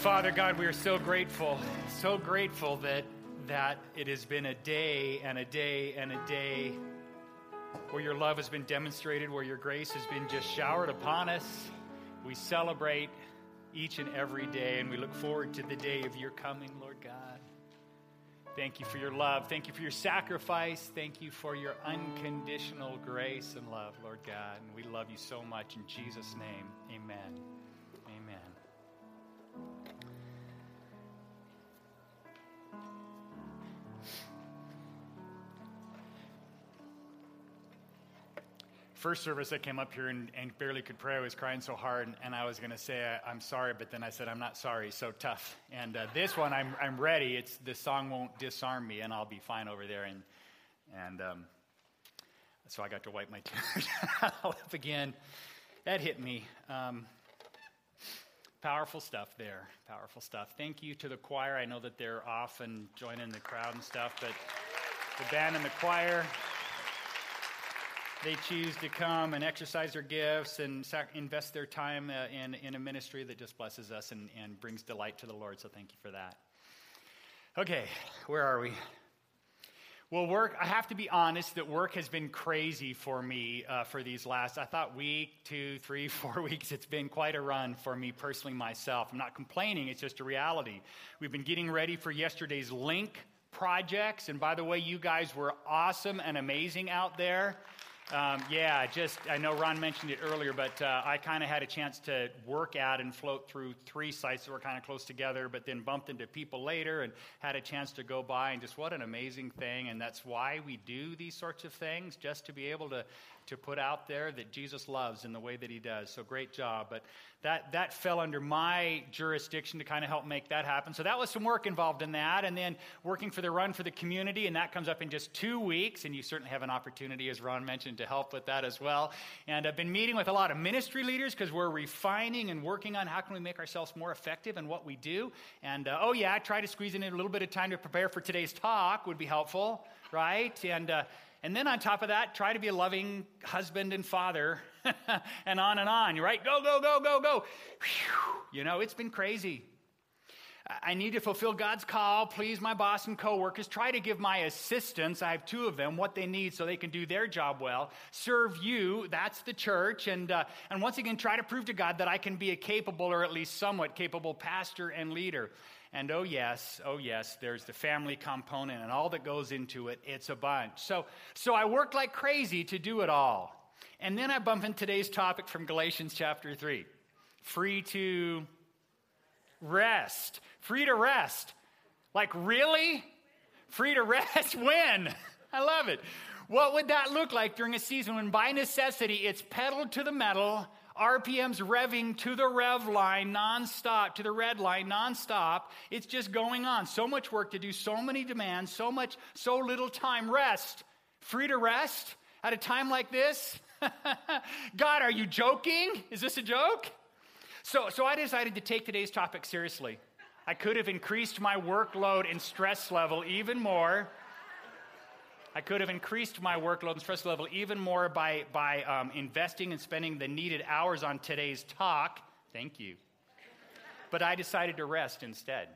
Father God, we are so grateful, so grateful that that it has been a day and a day and a day where your love has been demonstrated, where your grace has been just showered upon us. We celebrate each and every day, and we look forward to the day of your coming, Lord God. Thank you for your love. Thank you for your sacrifice. Thank you for your unconditional grace and love, Lord God. And we love you so much. In Jesus' name, amen. First service I came up here and, and, barely could pray. I was crying so hard, and, and I was going to say I, am sorry, but then I said I'm not sorry. So tough. And uh, this one, I'm I'm ready. It's the song won't disarm me, and I'll be fine over there. And and um, so I got to wipe my tears again. That hit me. Um, powerful stuff there. Powerful stuff. Thank you to the choir. I know that they're off and joining the crowd and stuff, but the band and the choir they choose to come and exercise their gifts and sac- invest their time uh, in, in a ministry that just blesses us and, and brings delight to the Lord. So thank you for that. Okay, where are we? Well, work, I have to be honest that work has been crazy for me uh, for these last, I thought, week, two, three, four weeks. It's been quite a run for me personally, myself. I'm not complaining, it's just a reality. We've been getting ready for yesterday's link projects. And by the way, you guys were awesome and amazing out there. Um, yeah, just, I know Ron mentioned it earlier, but uh, I kind of had a chance to work at and float through three sites that were kind of close together, but then bumped into people later and had a chance to go by. And just what an amazing thing. And that's why we do these sorts of things, just to be able to to put out there that Jesus loves in the way that he does. So great job. But that, that fell under my jurisdiction to kind of help make that happen. So that was some work involved in that. And then working for the Run for the Community, and that comes up in just two weeks. And you certainly have an opportunity, as Ron mentioned, to help with that as well. And I've been meeting with a lot of ministry leaders because we're refining and working on how can we make ourselves more effective in what we do. And uh, oh, yeah, try to squeeze in a little bit of time to prepare for today's talk would be helpful, right? And uh, and then on top of that, try to be a loving husband and father, and on and on. Right, go, go, go, go, go. Whew. You know, it's been crazy. I need to fulfill God's call, please my boss and coworkers, try to give my assistants, I have two of them, what they need so they can do their job well, serve you, that's the church, and, uh, and once again, try to prove to God that I can be a capable or at least somewhat capable pastor and leader. And oh, yes, oh, yes, there's the family component and all that goes into it. It's a bunch. So, so I worked like crazy to do it all. And then I bump in today's topic from Galatians chapter 3 free to rest. Free to rest. Like, really? Free to rest? when? I love it. What would that look like during a season when by necessity it's pedal to the metal RPMs revving to the rev line nonstop, to the red line nonstop. It's just going on. So much work to do, so many demands, so much, so little time. Rest. Free to rest at a time like this? God, are you joking? Is this a joke? So, so I decided to take today's topic seriously. I could have increased my workload and stress level even more. I could have increased my workload and stress level even more by, by um, investing and spending the needed hours on today's talk. Thank you. But I decided to rest instead.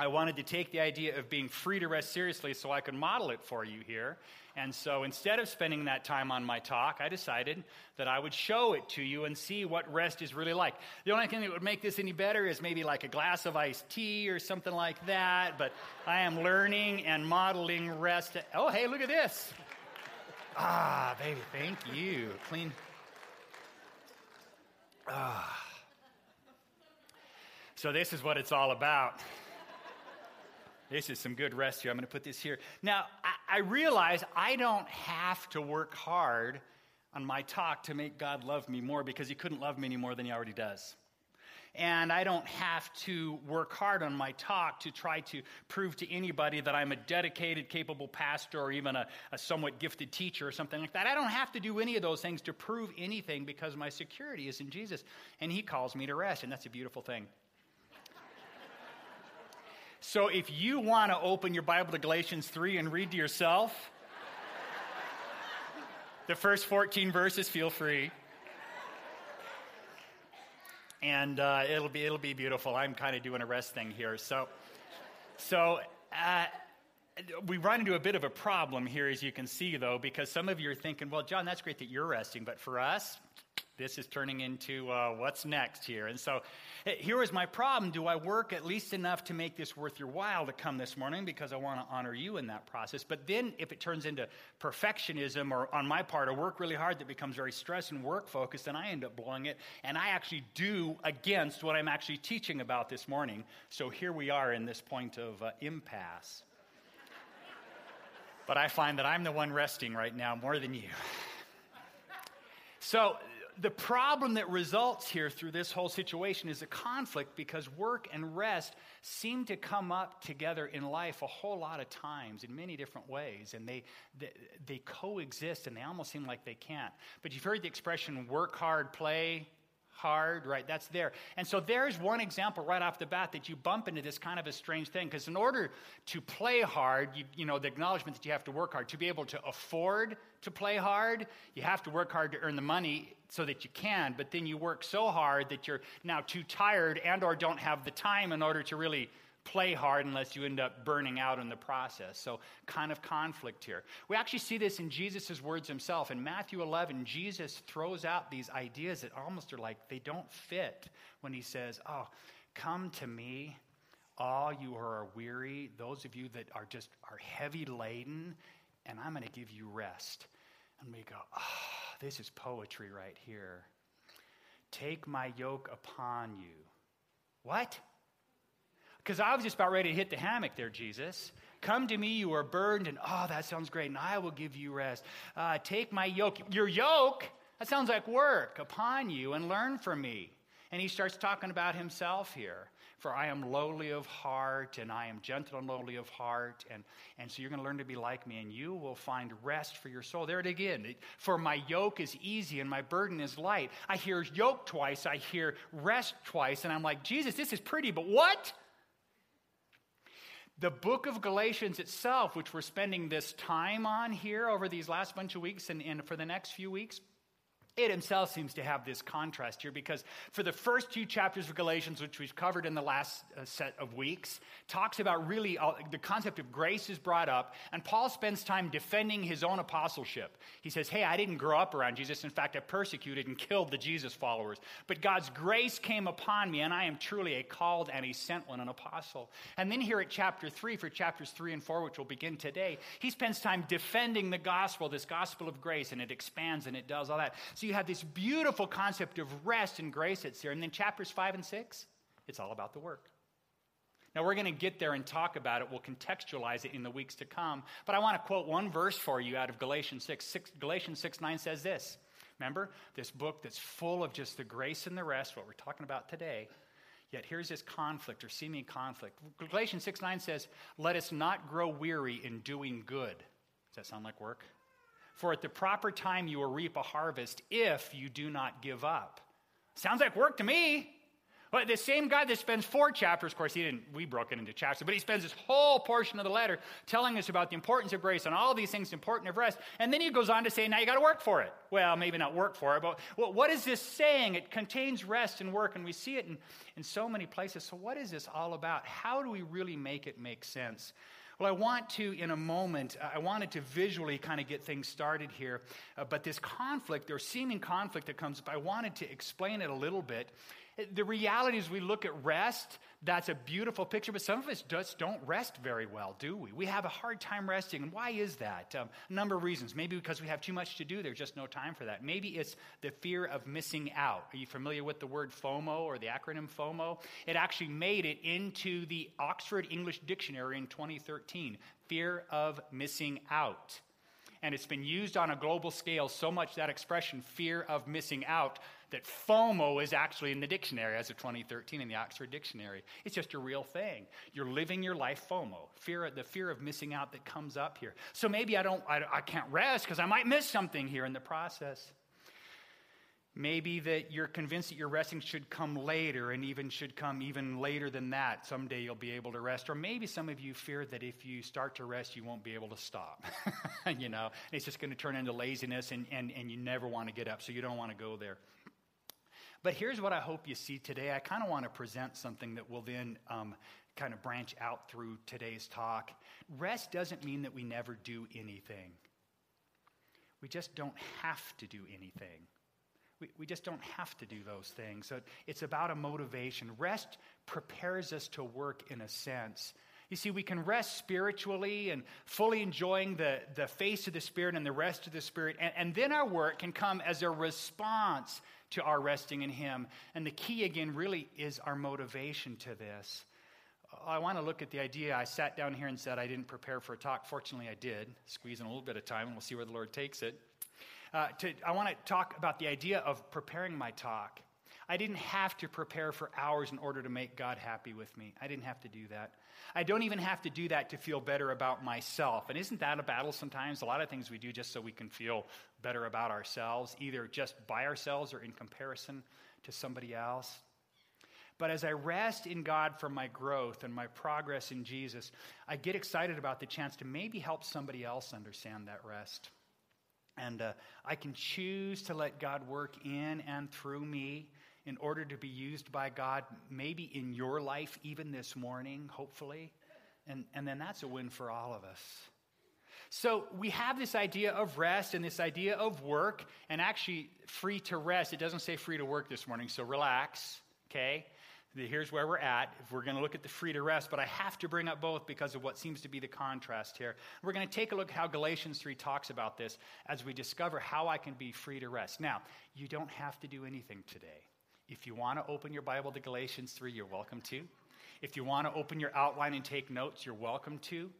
I wanted to take the idea of being free to rest seriously so I could model it for you here. And so instead of spending that time on my talk, I decided that I would show it to you and see what rest is really like. The only thing that would make this any better is maybe like a glass of iced tea or something like that. But I am learning and modeling rest. Oh, hey, look at this. Ah, baby, thank you. Clean. Ah. So, this is what it's all about. This is some good rest here. I'm going to put this here. Now, I, I realize I don't have to work hard on my talk to make God love me more because He couldn't love me any more than He already does. And I don't have to work hard on my talk to try to prove to anybody that I'm a dedicated, capable pastor or even a, a somewhat gifted teacher or something like that. I don't have to do any of those things to prove anything because my security is in Jesus. And He calls me to rest, and that's a beautiful thing. So if you want to open your Bible to Galatians 3 and read to yourself, the first 14 verses, feel free. and uh, it'll be it'll be beautiful. I'm kind of doing a rest thing here, so so. Uh, we run into a bit of a problem here, as you can see, though, because some of you are thinking, well, John, that's great that you're resting, but for us, this is turning into uh, what's next here. And so here was my problem. Do I work at least enough to make this worth your while to come this morning because I want to honor you in that process? But then if it turns into perfectionism or on my part, I work really hard that becomes very stress and work focused, then I end up blowing it. And I actually do against what I'm actually teaching about this morning. So here we are in this point of uh, impasse. but I find that I'm the one resting right now more than you. So the problem that results here through this whole situation is a conflict because work and rest seem to come up together in life a whole lot of times in many different ways and they, they, they coexist and they almost seem like they can't. But you've heard the expression work hard play hard, right? That's there. And so there's one example right off the bat that you bump into this kind of a strange thing because in order to play hard, you, you know, the acknowledgement that you have to work hard, to be able to afford to play hard, you have to work hard to earn the money so that you can, but then you work so hard that you're now too tired and or don't have the time in order to really play hard unless you end up burning out in the process. So, kind of conflict here. We actually see this in Jesus' words himself. In Matthew 11, Jesus throws out these ideas that almost are like they don't fit when he says, Oh, come to me, all you who are weary, those of you that are just are heavy laden, and I'm going to give you rest. And we go, Oh, this is poetry right here. Take my yoke upon you. What? Because I was just about ready to hit the hammock there, Jesus. Come to me, you are burdened, and oh, that sounds great, and I will give you rest. Uh, take my yoke. Your yoke, that sounds like work upon you, and learn from me. And he starts talking about himself here. For I am lowly of heart, and I am gentle and lowly of heart. And, and so you're going to learn to be like me, and you will find rest for your soul. There it again. For my yoke is easy, and my burden is light. I hear yoke twice, I hear rest twice, and I'm like, Jesus, this is pretty, but what? The book of Galatians itself, which we're spending this time on here over these last bunch of weeks and, and for the next few weeks, it himself seems to have this contrast here because for the first two chapters of Galatians, which we've covered in the last uh, set of weeks, talks about really the concept of grace is brought up, and Paul spends time defending his own apostleship. He says, Hey, I didn't grow up around Jesus. In fact, I persecuted and killed the Jesus followers. But God's grace came upon me, and I am truly a called and a sent one, an apostle. And then here at chapter 3, for chapters 3 and 4, which will begin today, he spends time defending the gospel, this gospel of grace, and it expands and it does all that. So you have this beautiful concept of rest and grace that's there. And then chapters five and six, it's all about the work. Now, we're going to get there and talk about it. We'll contextualize it in the weeks to come. But I want to quote one verse for you out of Galatians 6. 6 Galatians 6 9 says this. Remember, this book that's full of just the grace and the rest, what we're talking about today. Yet here's this conflict or seeming conflict. Galatians 6 9 says, Let us not grow weary in doing good. Does that sound like work? For at the proper time you will reap a harvest if you do not give up. Sounds like work to me. But the same guy that spends four chapters, of course, he didn't, we broke it into chapters, but he spends this whole portion of the letter telling us about the importance of grace and all these things important of rest. And then he goes on to say, now you got to work for it. Well, maybe not work for it, but well, what is this saying? It contains rest and work, and we see it in, in so many places. So, what is this all about? How do we really make it make sense? Well, I want to, in a moment, I wanted to visually kind of get things started here. Uh, but this conflict, or seeming conflict that comes up, I wanted to explain it a little bit. The reality is, we look at rest, that's a beautiful picture, but some of us just don't rest very well, do we? We have a hard time resting. And why is that? Um, a number of reasons. Maybe because we have too much to do, there's just no time for that. Maybe it's the fear of missing out. Are you familiar with the word FOMO or the acronym FOMO? It actually made it into the Oxford English Dictionary in 2013 fear of missing out and it's been used on a global scale so much that expression, fear of missing out, that FOMO is actually in the dictionary as of 2013 in the Oxford Dictionary. It's just a real thing. You're living your life FOMO, fear, the fear of missing out that comes up here. So maybe I don't, I, I can't rest because I might miss something here in the process. Maybe that you're convinced that your resting should come later and even should come even later than that. Someday you'll be able to rest. Or maybe some of you fear that if you start to rest, you won't be able to stop. you know, it's just going to turn into laziness and, and, and you never want to get up, so you don't want to go there. But here's what I hope you see today. I kind of want to present something that will then um, kind of branch out through today's talk. Rest doesn't mean that we never do anything, we just don't have to do anything. We, we just don't have to do those things. So it's about a motivation. Rest prepares us to work in a sense. You see, we can rest spiritually and fully enjoying the, the face of the Spirit and the rest of the Spirit. And, and then our work can come as a response to our resting in Him. And the key, again, really is our motivation to this. I want to look at the idea. I sat down here and said I didn't prepare for a talk. Fortunately, I did, squeezing a little bit of time, and we'll see where the Lord takes it. Uh, to, I want to talk about the idea of preparing my talk. I didn't have to prepare for hours in order to make God happy with me. I didn't have to do that. I don't even have to do that to feel better about myself. And isn't that a battle sometimes? A lot of things we do just so we can feel better about ourselves, either just by ourselves or in comparison to somebody else. But as I rest in God for my growth and my progress in Jesus, I get excited about the chance to maybe help somebody else understand that rest. And uh, I can choose to let God work in and through me in order to be used by God, maybe in your life, even this morning, hopefully. And, and then that's a win for all of us. So we have this idea of rest and this idea of work, and actually free to rest. It doesn't say free to work this morning, so relax, okay? Here's where we're at. If we're going to look at the free to rest, but I have to bring up both because of what seems to be the contrast here. We're going to take a look at how Galatians 3 talks about this as we discover how I can be free to rest. Now, you don't have to do anything today. If you want to open your Bible to Galatians 3, you're welcome to. If you want to open your outline and take notes, you're welcome to.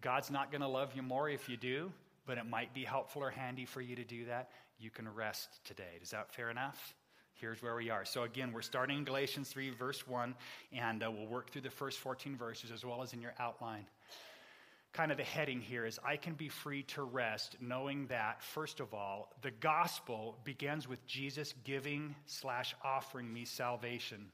God's not going to love you more if you do, but it might be helpful or handy for you to do that. You can rest today. Is that fair enough? here's where we are. So, again, we're starting in Galatians 3, verse 1, and uh, we'll work through the first 14 verses as well as in your outline. Kind of the heading here is I can be free to rest, knowing that, first of all, the gospel begins with Jesus giving slash offering me salvation.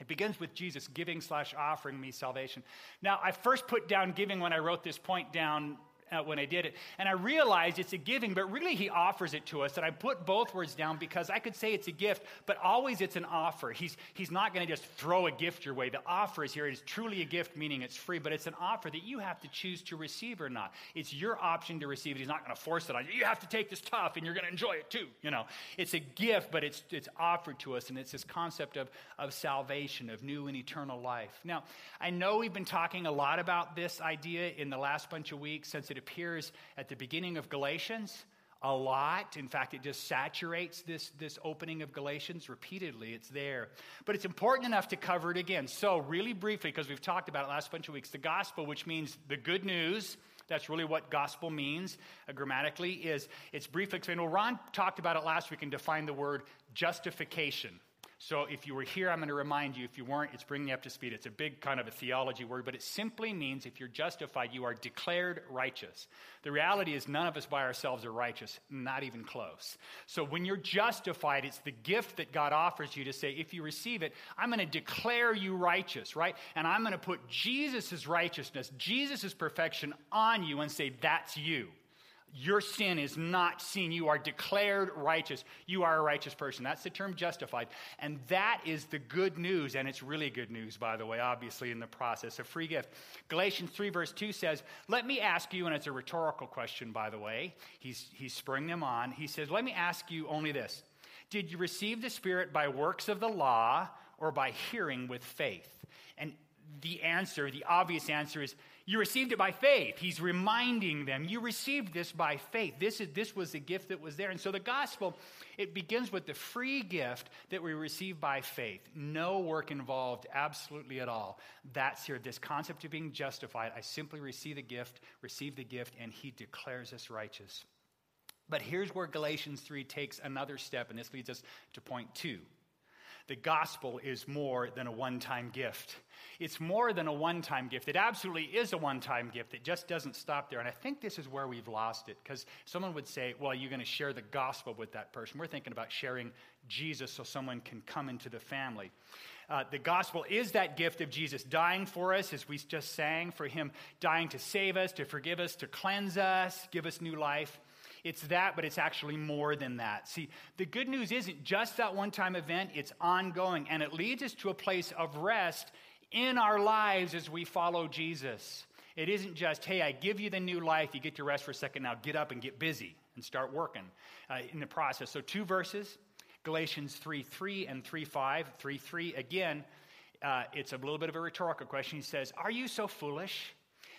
It begins with Jesus giving slash offering me salvation. Now, I first put down giving when I wrote this point down uh, when I did it. And I realized it's a giving, but really he offers it to us. And I put both words down because I could say it's a gift, but always it's an offer. He's, he's not going to just throw a gift your way. The offer is here. It is truly a gift, meaning it's free, but it's an offer that you have to choose to receive or not. It's your option to receive it. He's not going to force it on you. You have to take this tough and you're going to enjoy it too. You know, it's a gift, but it's, it's offered to us. And it's this concept of, of salvation, of new and eternal life. Now, I know we've been talking a lot about this idea in the last bunch of weeks since it it appears at the beginning of Galatians a lot. In fact, it just saturates this, this opening of Galatians repeatedly. It's there. But it's important enough to cover it again. So, really briefly, because we've talked about it last bunch of weeks, the gospel, which means the good news. That's really what gospel means uh, grammatically. Is it's briefly explained. Well, Ron talked about it last week and defined the word justification. So if you were here, I'm going to remind you. If you weren't, it's bringing you up to speed. It's a big kind of a theology word, but it simply means if you're justified, you are declared righteous. The reality is, none of us by ourselves are righteous, not even close. So when you're justified, it's the gift that God offers you to say, if you receive it, I'm going to declare you righteous, right? And I'm going to put Jesus' righteousness, Jesus' perfection on you and say, that's you. Your sin is not seen. You are declared righteous. You are a righteous person. That's the term justified. And that is the good news. And it's really good news, by the way, obviously, in the process. A free gift. Galatians 3, verse 2 says, Let me ask you, and it's a rhetorical question, by the way. He's, he's spurring them on. He says, Let me ask you only this Did you receive the Spirit by works of the law or by hearing with faith? And the answer, the obvious answer is you received it by faith. He's reminding them, you received this by faith. This, is, this was the gift that was there. And so the gospel, it begins with the free gift that we receive by faith. No work involved, absolutely at all. That's here. This concept of being justified. I simply receive the gift, receive the gift, and he declares us righteous. But here's where Galatians 3 takes another step, and this leads us to point two. The gospel is more than a one time gift. It's more than a one time gift. It absolutely is a one time gift. It just doesn't stop there. And I think this is where we've lost it because someone would say, well, you're going to share the gospel with that person. We're thinking about sharing Jesus so someone can come into the family. Uh, the gospel is that gift of Jesus dying for us, as we just sang, for him dying to save us, to forgive us, to cleanse us, give us new life. It's that, but it's actually more than that. See, the good news isn't just that one time event, it's ongoing, and it leads us to a place of rest in our lives as we follow Jesus. It isn't just, hey, I give you the new life, you get to rest for a second, now get up and get busy and start working uh, in the process. So, two verses Galatians 3 3 and 3 5. 3 3, again, uh, it's a little bit of a rhetorical question. He says, Are you so foolish?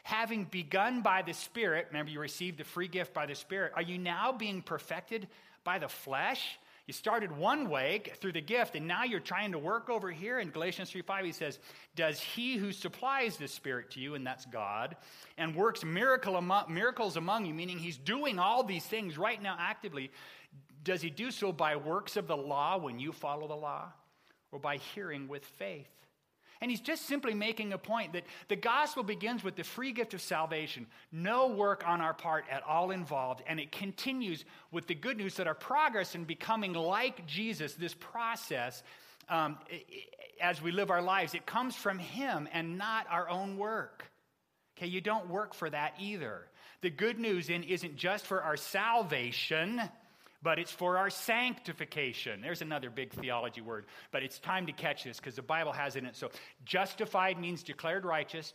Having begun by the Spirit, remember you received the free gift by the Spirit, are you now being perfected by the flesh? You started one way through the gift, and now you're trying to work over here. In Galatians 3 5, he says, Does he who supplies the Spirit to you, and that's God, and works miracle among, miracles among you, meaning he's doing all these things right now actively, does he do so by works of the law when you follow the law, or by hearing with faith? And he's just simply making a point that the gospel begins with the free gift of salvation, no work on our part at all involved, and it continues with the good news that our progress in becoming like Jesus, this process, um, as we live our lives, it comes from him and not our own work. Okay, you don't work for that either. The good news isn't just for our salvation but it's for our sanctification. There's another big theology word, but it's time to catch this because the Bible has it in it. So, justified means declared righteous,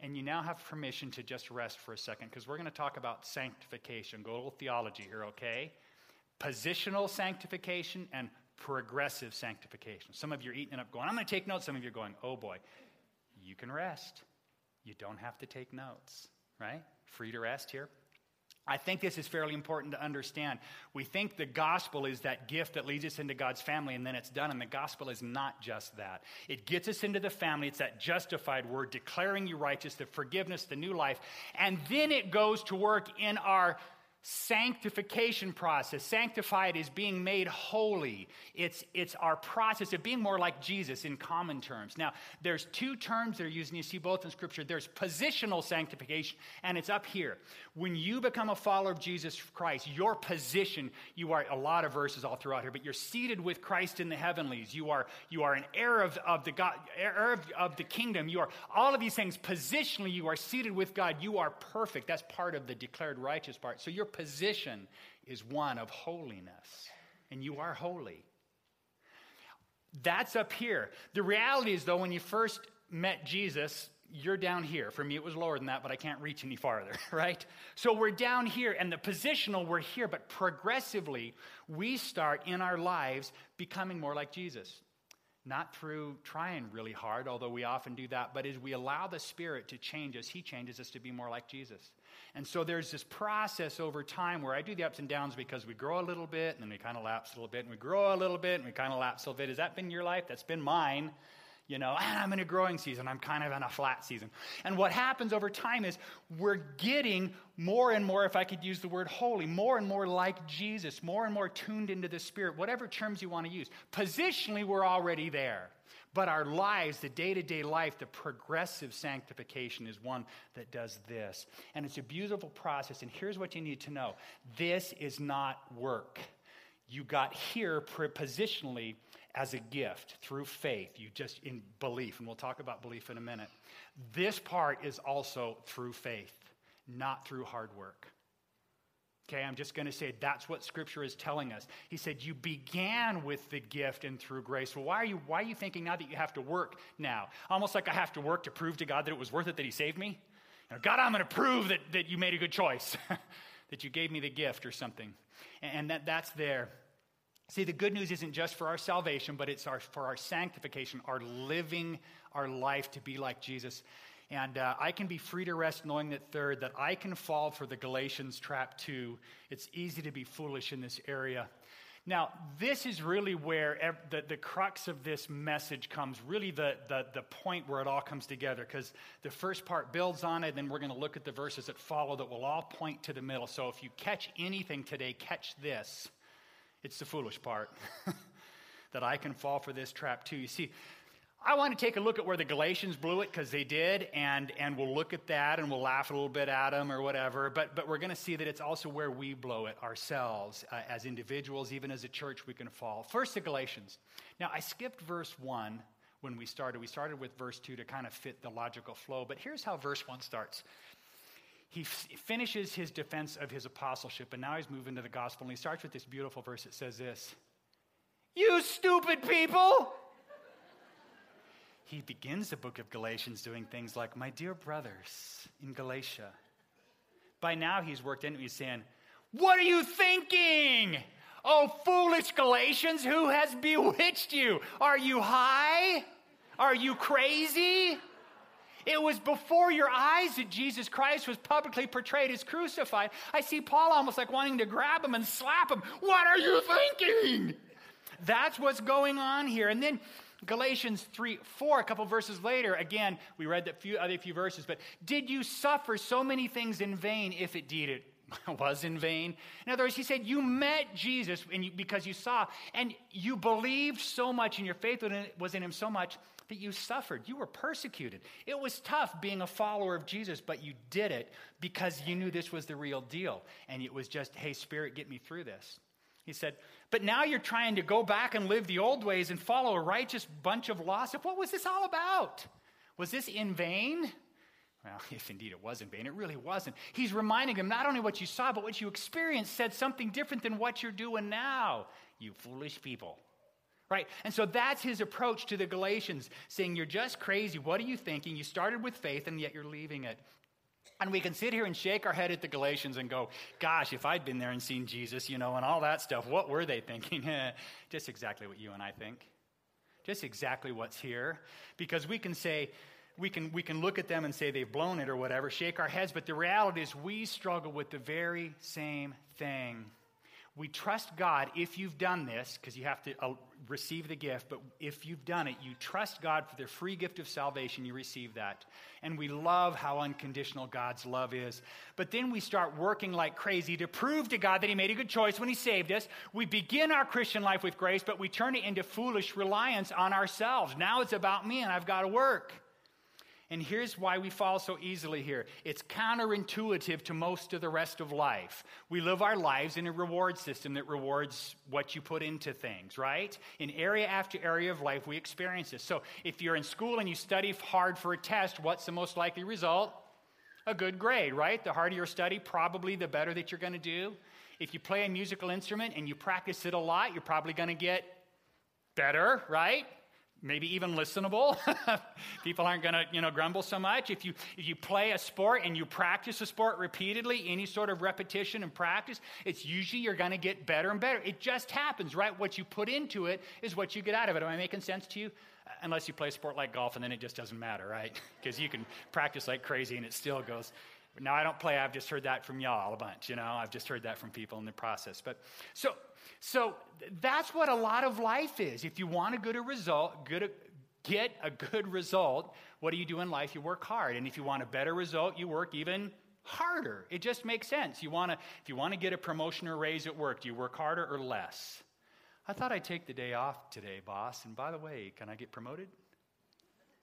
and you now have permission to just rest for a second because we're going to talk about sanctification. Go a little theology here, okay? Positional sanctification and progressive sanctification. Some of you are eating it up going, I'm going to take notes. Some of you are going, oh boy, you can rest. You don't have to take notes, right? Free to rest here. I think this is fairly important to understand. We think the gospel is that gift that leads us into God's family and then it's done, and the gospel is not just that. It gets us into the family, it's that justified word, declaring you righteous, the forgiveness, the new life, and then it goes to work in our sanctification process. Sanctified is being made holy. It's, it's our process of being more like Jesus in common terms. Now, there's two terms they're using. you see both in Scripture. There's positional sanctification, and it's up here. When you become a follower of Jesus Christ, your position, you are a lot of verses all throughout here, but you're seated with Christ in the heavenlies. You are, you are an heir of, of the God, heir of, of the kingdom. You are all of these things. Positionally, you are seated with God. You are perfect. That's part of the declared righteous part. So you're position is one of holiness, and you are holy. That's up here. The reality is, though, when you first met Jesus, you're down here. For me, it was lower than that, but I can't reach any farther, right? So we're down here, and the positional, we're here, but progressively, we start in our lives becoming more like Jesus. Not through trying really hard, although we often do that, but as we allow the Spirit to change us, He changes us to be more like Jesus. And so there's this process over time where I do the ups and downs because we grow a little bit and then we kind of lapse a little bit and we grow a little bit and we kind of lapse a little bit. Has that been your life? That's been mine. You know, ah, I'm in a growing season, I'm kind of in a flat season. And what happens over time is we're getting more and more, if I could use the word holy, more and more like Jesus, more and more tuned into the Spirit, whatever terms you want to use. Positionally, we're already there. But our lives, the day to day life, the progressive sanctification is one that does this. And it's a beautiful process. And here's what you need to know this is not work. You got here positionally as a gift through faith. You just in belief, and we'll talk about belief in a minute. This part is also through faith, not through hard work. Okay, I'm just going to say that's what Scripture is telling us. He said, You began with the gift and through grace. Well, why are you, why are you thinking now that you have to work now? Almost like I have to work to prove to God that it was worth it that He saved me? You know, God, I'm going to prove that, that you made a good choice, that you gave me the gift or something. And, and that, that's there. See, the good news isn't just for our salvation, but it's our, for our sanctification, our living our life to be like Jesus. And uh, I can be free to rest knowing that, third, that I can fall for the Galatians trap too. It's easy to be foolish in this area. Now, this is really where the, the crux of this message comes, really the, the, the point where it all comes together, because the first part builds on it, then we're going to look at the verses that follow that will all point to the middle. So if you catch anything today, catch this. It's the foolish part that I can fall for this trap too. You see, I want to take a look at where the Galatians blew it because they did, and, and we'll look at that and we'll laugh a little bit at them or whatever. But, but we're going to see that it's also where we blow it ourselves uh, as individuals, even as a church, we can fall. First, the Galatians. Now, I skipped verse 1 when we started. We started with verse 2 to kind of fit the logical flow, but here's how verse 1 starts he f- finishes his defense of his apostleship, and now he's moving to the gospel. And he starts with this beautiful verse that says this You stupid people! he begins the book of Galatians doing things like, My dear brothers in Galatia. By now, he's worked into. He's saying, What are you thinking? Oh, foolish Galatians, who has bewitched you? Are you high? Are you crazy? It was before your eyes that Jesus Christ was publicly portrayed as crucified. I see Paul almost like wanting to grab him and slap him. What are you thinking? That's what's going on here. And then Galatians 3 4, a couple verses later, again, we read that few other few verses, but did you suffer so many things in vain if indeed it was in vain? In other words, he said, You met Jesus and you, because you saw, and you believed so much, and your faith was in him so much that you suffered. You were persecuted. It was tough being a follower of Jesus, but you did it because you knew this was the real deal. And it was just, hey, Spirit, get me through this. He said, But now you're trying to go back and live the old ways and follow a righteous bunch of laws. What was this all about? Was this in vain? Well, if indeed it was in vain, it really wasn't. He's reminding him not only what you saw, but what you experienced said something different than what you're doing now, you foolish people. Right? And so that's his approach to the Galatians, saying, You're just crazy. What are you thinking? You started with faith, and yet you're leaving it. And we can sit here and shake our head at the Galatians and go, Gosh, if I'd been there and seen Jesus, you know, and all that stuff, what were they thinking? just exactly what you and I think. Just exactly what's here. Because we can say, we can, we can look at them and say they've blown it or whatever, shake our heads, but the reality is we struggle with the very same thing. We trust God if you've done this, because you have to uh, receive the gift, but if you've done it, you trust God for the free gift of salvation, you receive that. And we love how unconditional God's love is. But then we start working like crazy to prove to God that He made a good choice when He saved us. We begin our Christian life with grace, but we turn it into foolish reliance on ourselves. Now it's about me and I've got to work. And here's why we fall so easily here it's counterintuitive to most of the rest of life. We live our lives in a reward system that rewards what you put into things, right? In area after area of life, we experience this. So if you're in school and you study hard for a test, what's the most likely result? A good grade, right? The harder your study, probably the better that you're going to do. If you play a musical instrument and you practice it a lot, you're probably going to get better, right? Maybe even listenable. People aren't going to, you know, grumble so much. If you if you play a sport and you practice a sport repeatedly, any sort of repetition and practice, it's usually you're going to get better and better. It just happens, right? What you put into it is what you get out of it. Am I making sense to you? Uh, unless you play a sport like golf and then it just doesn't matter, right? Because you can practice like crazy and it still goes. Now I don't play. I've just heard that from y'all a bunch. You know, I've just heard that from people in the process. But so so that's what a lot of life is. If you want a good result, good, get a good result, what do you do in life? You work hard. And if you want a better result, you work even harder. It just makes sense. You want to, if you want to get a promotion or raise at work, do you work harder or less? I thought I'd take the day off today, boss. And by the way, can I get promoted?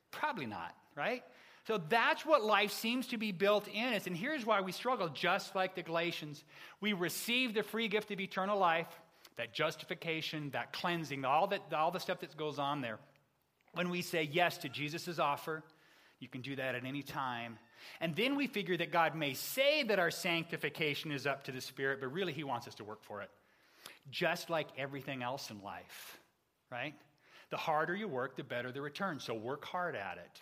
Probably not, right? So that's what life seems to be built in us. And here's why we struggle, just like the Galatians. We receive the free gift of eternal life that justification, that cleansing, all, that, all the stuff that goes on there. When we say yes to Jesus' offer, you can do that at any time. And then we figure that God may say that our sanctification is up to the Spirit, but really He wants us to work for it. Just like everything else in life, right? The harder you work, the better the return. So work hard at it.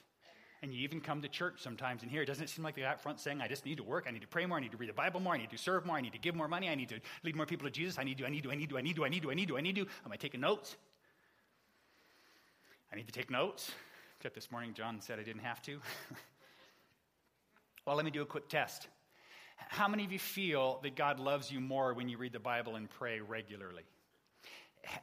And you even come to church sometimes and here it doesn't seem like they're out front saying, I just need to work, I need to pray more, I need to read the Bible more, I need to serve more, I need to give more money, I need to lead more people to Jesus, I need to, I need to, I need to, I need to, I need to, I need to, I need to. Am I taking notes? I need to take notes. Except this morning, John said I didn't have to. well, let me do a quick test. How many of you feel that God loves you more when you read the Bible and pray regularly?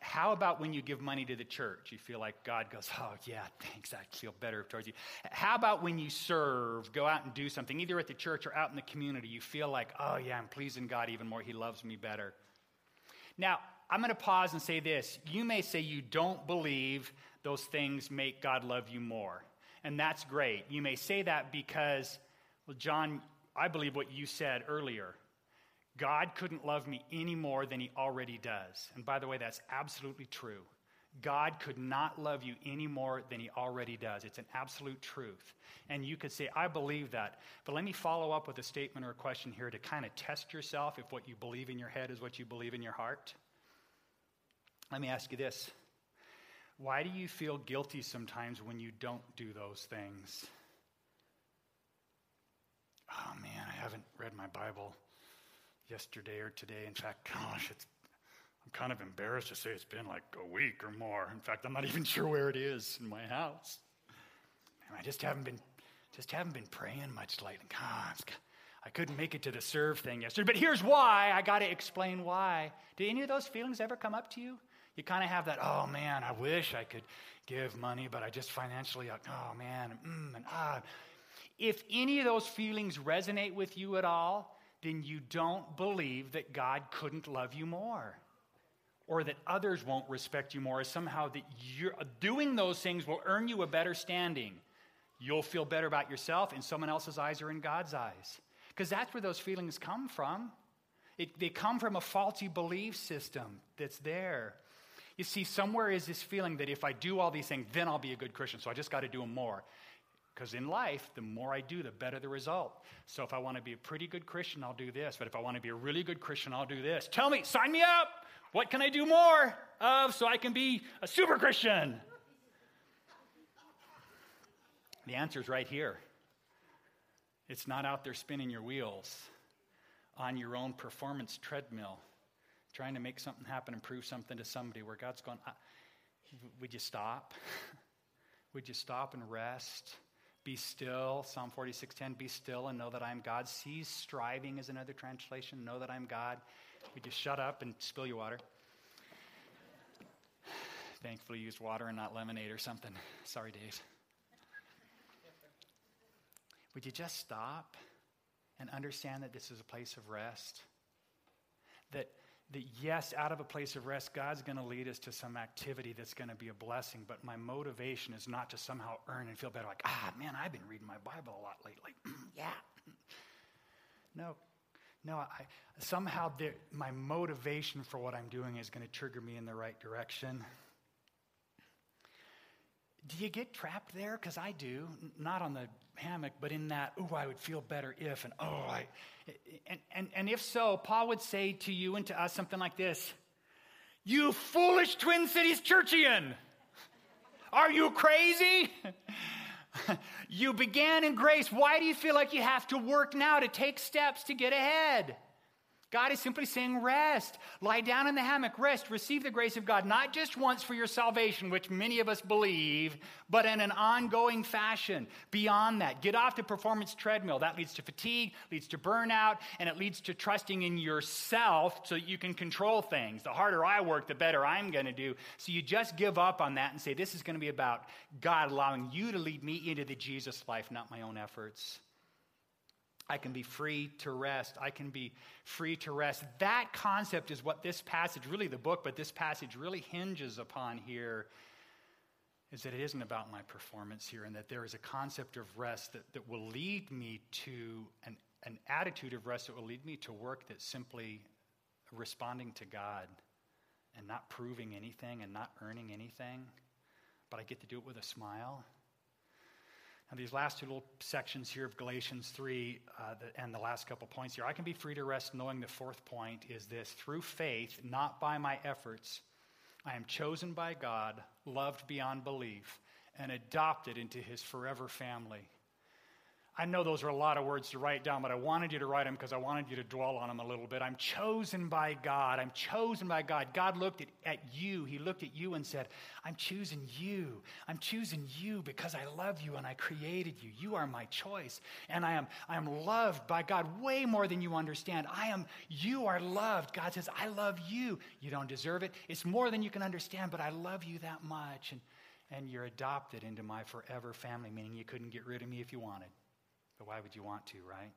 How about when you give money to the church? You feel like God goes, oh, yeah, thanks, I feel better towards you. How about when you serve, go out and do something, either at the church or out in the community? You feel like, oh, yeah, I'm pleasing God even more. He loves me better. Now, I'm going to pause and say this. You may say you don't believe those things make God love you more. And that's great. You may say that because, well, John, I believe what you said earlier. God couldn't love me any more than he already does. And by the way, that's absolutely true. God could not love you any more than he already does. It's an absolute truth. And you could say, I believe that. But let me follow up with a statement or a question here to kind of test yourself if what you believe in your head is what you believe in your heart. Let me ask you this Why do you feel guilty sometimes when you don't do those things? Oh man, I haven't read my Bible yesterday or today. In fact, gosh, it's I'm kind of embarrassed to say it's been like a week or more. In fact, I'm not even sure where it is in my house. And I just haven't been, just haven't been praying much lately. God, I couldn't make it to the serve thing yesterday. But here's why. I got to explain why. Do any of those feelings ever come up to you? You kind of have that, oh man, I wish I could give money, but I just financially, oh man, mm, and ah. If any of those feelings resonate with you at all, then you don't believe that God couldn't love you more or that others won't respect you more, or somehow that you're doing those things will earn you a better standing. You'll feel better about yourself, and someone else's eyes are in God's eyes. Because that's where those feelings come from. It, they come from a faulty belief system that's there. You see, somewhere is this feeling that if I do all these things, then I'll be a good Christian. So I just got to do them more. Because in life, the more I do, the better the result. So if I want to be a pretty good Christian, I'll do this. But if I want to be a really good Christian, I'll do this. Tell me, sign me up. What can I do more of so I can be a super Christian? The answer is right here. It's not out there spinning your wheels on your own performance treadmill, trying to make something happen and prove something to somebody where God's going, Would you stop? Would you stop and rest? Be still. Psalm 46:10, be still and know that I am God. Cease striving is another translation. Know that I'm God. Would you shut up and spill your water? Thankfully, used water and not lemonade or something. Sorry, Dave. Would you just stop and understand that this is a place of rest? That, that yes, out of a place of rest, God's going to lead us to some activity that's going to be a blessing, but my motivation is not to somehow earn and feel better, like, ah, man, I've been reading my Bible a lot lately. yeah. No, no, I, somehow my motivation for what I'm doing is going to trigger me in the right direction. Do you get trapped there? Because I do, not on the hammock, but in that, oh, I would feel better if, and oh, I. And, and, and if so, Paul would say to you and to us something like this You foolish Twin Cities churchian! Are you crazy? you began in grace. Why do you feel like you have to work now to take steps to get ahead? God is simply saying, rest. Lie down in the hammock, rest. Receive the grace of God, not just once for your salvation, which many of us believe, but in an ongoing fashion. Beyond that, get off the performance treadmill. That leads to fatigue, leads to burnout, and it leads to trusting in yourself so you can control things. The harder I work, the better I'm going to do. So you just give up on that and say, this is going to be about God allowing you to lead me into the Jesus life, not my own efforts. I can be free to rest. I can be free to rest. That concept is what this passage, really the book, but this passage really hinges upon here is that it isn't about my performance here and that there is a concept of rest that, that will lead me to an, an attitude of rest that will lead me to work that's simply responding to God and not proving anything and not earning anything, but I get to do it with a smile and these last two little sections here of Galatians 3 uh, the, and the last couple points here, I can be free to rest knowing the fourth point is this through faith, not by my efforts, I am chosen by God, loved beyond belief, and adopted into his forever family. I know those are a lot of words to write down, but I wanted you to write them because I wanted you to dwell on them a little bit. I'm chosen by God. I'm chosen by God. God looked at, at you. He looked at you and said, I'm choosing you. I'm choosing you because I love you and I created you. You are my choice. And I am, I am loved by God way more than you understand. I am, you are loved. God says, I love you. You don't deserve it. It's more than you can understand, but I love you that much. And, and you're adopted into my forever family, meaning you couldn't get rid of me if you wanted. But why would you want to, right?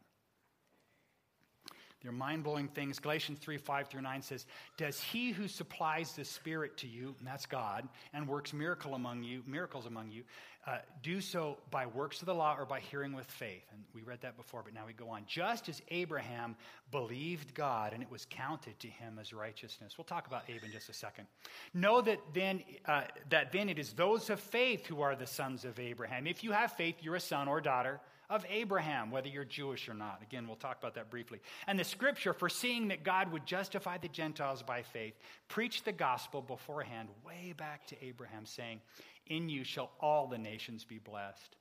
They're mind blowing things. Galatians 3 5 through 9 says, Does he who supplies the Spirit to you, and that's God, and works miracle among you, miracles among you, uh, do so by works of the law or by hearing with faith. And we read that before, but now we go on. Just as Abraham believed God and it was counted to him as righteousness. We'll talk about Abe in just a second. Know that then, uh, that then it is those of faith who are the sons of Abraham. If you have faith, you're a son or daughter of Abraham, whether you're Jewish or not. Again, we'll talk about that briefly. And the scripture, foreseeing that God would justify the Gentiles by faith, preached the gospel beforehand, way back to Abraham, saying, in you shall all the nations be blessed.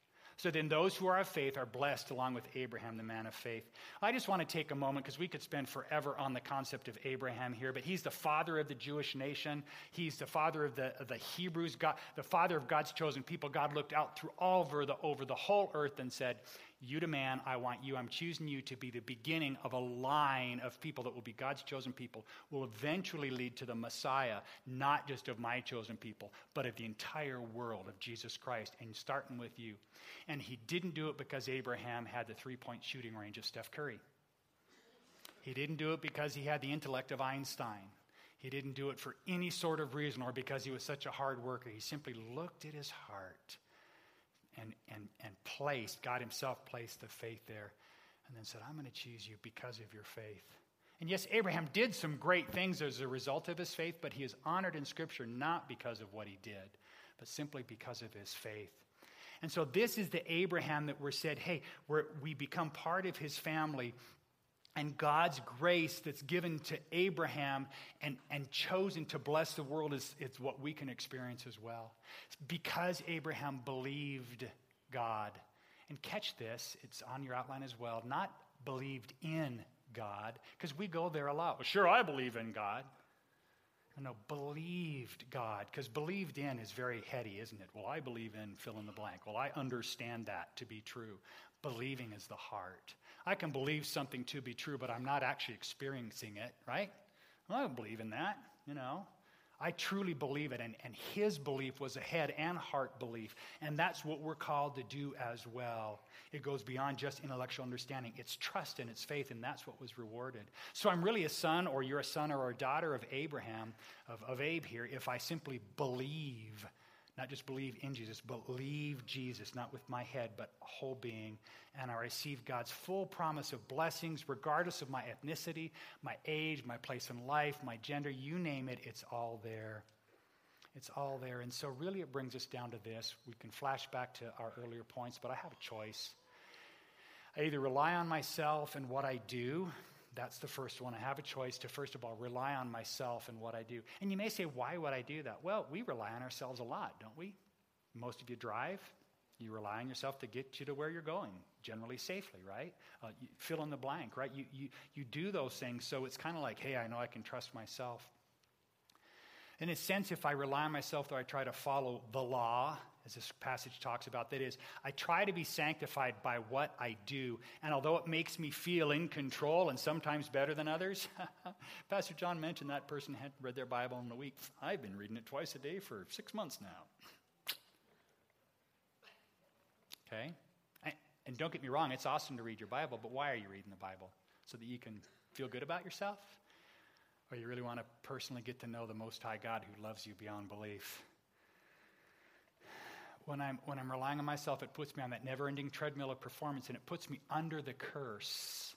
So then, those who are of faith are blessed along with Abraham, the man of faith. I just want to take a moment because we could spend forever on the concept of Abraham here, but he's the father of the Jewish nation. He's the father of the, of the Hebrews, God, the father of God's chosen people. God looked out through all over the, over the whole earth and said, you to man, I want you. I'm choosing you to be the beginning of a line of people that will be God's chosen people, will eventually lead to the Messiah, not just of my chosen people, but of the entire world of Jesus Christ, and starting with you. And he didn't do it because Abraham had the three point shooting range of Steph Curry. He didn't do it because he had the intellect of Einstein. He didn't do it for any sort of reason or because he was such a hard worker. He simply looked at his heart and, and, and placed, God Himself placed the faith there, and then said, I'm going to choose you because of your faith. And yes, Abraham did some great things as a result of his faith, but he is honored in Scripture not because of what he did, but simply because of his faith. And so, this is the Abraham that we're said, hey, we're, we become part of his family and God's grace that's given to Abraham and, and chosen to bless the world is, is what we can experience as well. Because Abraham believed God. And catch this, it's on your outline as well, not believed in God, because we go there a lot. Well, sure, I believe in God. No, believed God, because believed in is very heady, isn't it? Well, I believe in fill in the blank. Well, I understand that to be true. Believing is the heart. I can believe something to be true, but I'm not actually experiencing it, right? Well, I don't believe in that, you know. I truly believe it, and, and his belief was a head and heart belief, and that's what we're called to do as well. It goes beyond just intellectual understanding, it's trust and it's faith, and that's what was rewarded. So I'm really a son, or you're a son or a daughter of Abraham, of, of Abe here, if I simply believe not just believe in Jesus, believe Jesus, not with my head, but whole being. And I receive God's full promise of blessings, regardless of my ethnicity, my age, my place in life, my gender, you name it, it's all there. It's all there. And so, really, it brings us down to this. We can flash back to our earlier points, but I have a choice. I either rely on myself and what I do, that's the first one. I have a choice to, first of all, rely on myself and what I do. And you may say, why would I do that? Well, we rely on ourselves a lot, don't we? Most of you drive. You rely on yourself to get you to where you're going, generally safely, right? Uh, fill in the blank, right? You, you, you do those things, so it's kind of like, hey, I know I can trust myself. In a sense, if I rely on myself, though, I try to follow the law as this passage talks about. That is, I try to be sanctified by what I do. And although it makes me feel in control and sometimes better than others, Pastor John mentioned that person hadn't read their Bible in a week. I've been reading it twice a day for six months now. Okay? And don't get me wrong, it's awesome to read your Bible, but why are you reading the Bible? So that you can feel good about yourself? Or you really want to personally get to know the Most High God who loves you beyond belief? When I'm, when I'm relying on myself, it puts me on that never ending treadmill of performance and it puts me under the curse.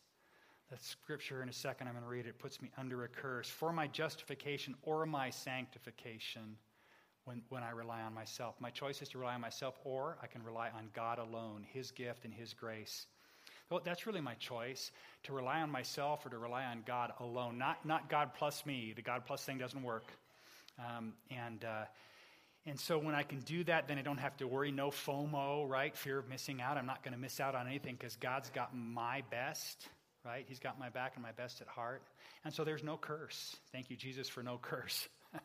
That scripture in a second, I'm going to read it. puts me under a curse for my justification or my sanctification when, when I rely on myself. My choice is to rely on myself, or I can rely on God alone, His gift and His grace. Well, that's really my choice to rely on myself or to rely on God alone, not, not God plus me. The God plus thing doesn't work. Um, and, uh, and so when I can do that, then I don't have to worry. No FOMO, right? Fear of missing out. I'm not going to miss out on anything because God's got my best, right? He's got my back and my best at heart. And so there's no curse. Thank you, Jesus, for no curse.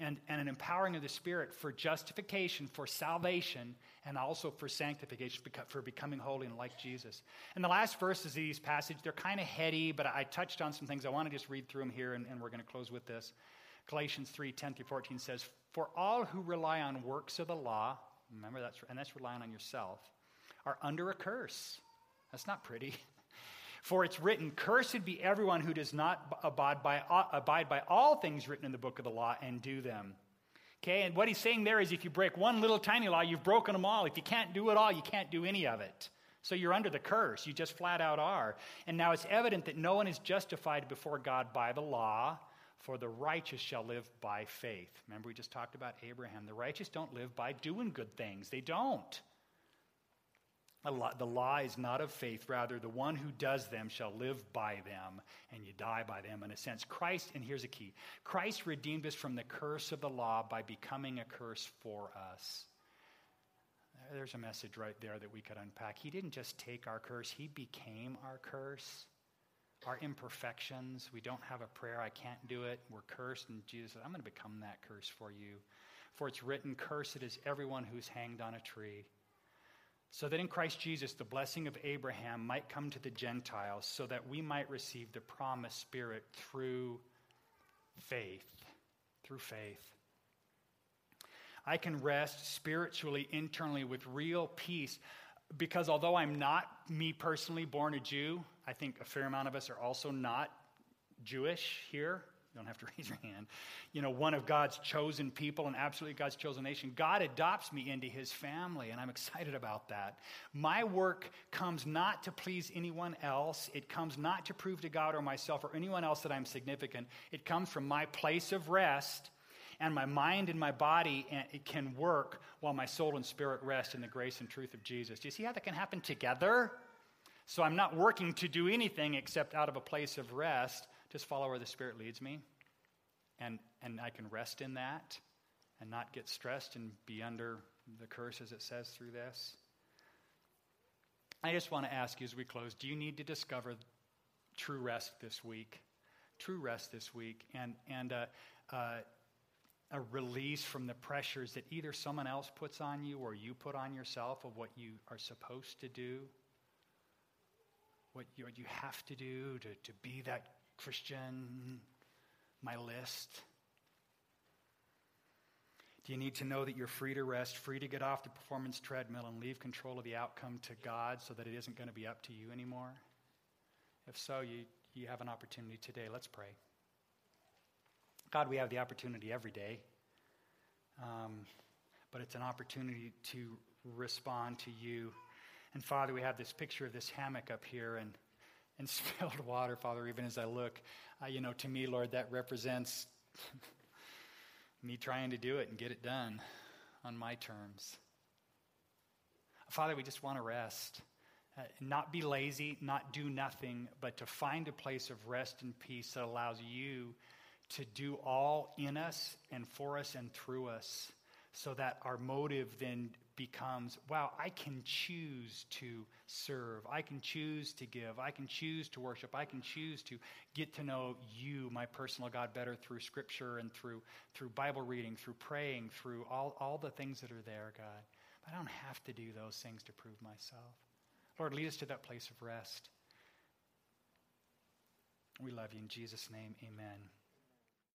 and, and an empowering of the Spirit for justification, for salvation, and also for sanctification, for becoming holy and like Jesus. And the last verses of these passages, they're kind of heady, but I touched on some things. I want to just read through them here, and, and we're going to close with this. Galatians 3 10 through 14 says, For all who rely on works of the law, remember that's, and that's relying on yourself, are under a curse. That's not pretty. For it's written, Cursed be everyone who does not abide by, abide by all things written in the book of the law and do them. Okay, and what he's saying there is if you break one little tiny law, you've broken them all. If you can't do it all, you can't do any of it. So you're under the curse. You just flat out are. And now it's evident that no one is justified before God by the law, for the righteous shall live by faith. Remember, we just talked about Abraham. The righteous don't live by doing good things, they don't. The law is not of faith, rather, the one who does them shall live by them, and you die by them. In a sense, Christ, and here's a key Christ redeemed us from the curse of the law by becoming a curse for us. There's a message right there that we could unpack. He didn't just take our curse, He became our curse. Our imperfections, we don't have a prayer, I can't do it, we're cursed, and Jesus said, I'm going to become that curse for you. For it's written, Cursed is everyone who's hanged on a tree so that in Christ Jesus the blessing of Abraham might come to the Gentiles, so that we might receive the promised Spirit through faith. Through faith. I can rest spiritually, internally, with real peace, because although I'm not, me personally, born a Jew, I think a fair amount of us are also not Jewish here. You don't have to raise your hand. You know, one of God's chosen people and absolutely God's chosen nation. God adopts me into his family, and I'm excited about that. My work comes not to please anyone else. It comes not to prove to God or myself or anyone else that I'm significant. It comes from my place of rest, and my mind and my body it can work while my soul and spirit rest in the grace and truth of Jesus. Do you see how that can happen together? So I'm not working to do anything except out of a place of rest just follow where the Spirit leads me. And, and I can rest in that and not get stressed and be under the curse, as it says through this. I just want to ask you as we close do you need to discover true rest this week? True rest this week and, and a, a, a release from the pressures that either someone else puts on you or you put on yourself of what you are supposed to do, what you, what you have to do to, to be that Christian, my list? Do you need to know that you're free to rest, free to get off the performance treadmill and leave control of the outcome to God so that it isn't going to be up to you anymore? If so, you, you have an opportunity today. Let's pray. God, we have the opportunity every day, um, but it's an opportunity to respond to you. And Father, we have this picture of this hammock up here, and and spilled water, Father, even as I look. Uh, you know, to me, Lord, that represents me trying to do it and get it done on my terms. Father, we just want to rest. Uh, not be lazy, not do nothing, but to find a place of rest and peace that allows you to do all in us and for us and through us so that our motive then becomes wow, I can choose to serve. I can choose to give. I can choose to worship. I can choose to get to know you, my personal God, better through scripture and through, through Bible reading, through praying, through all, all the things that are there, God. But I don't have to do those things to prove myself. Lord, lead us to that place of rest. We love you in Jesus' name. Amen.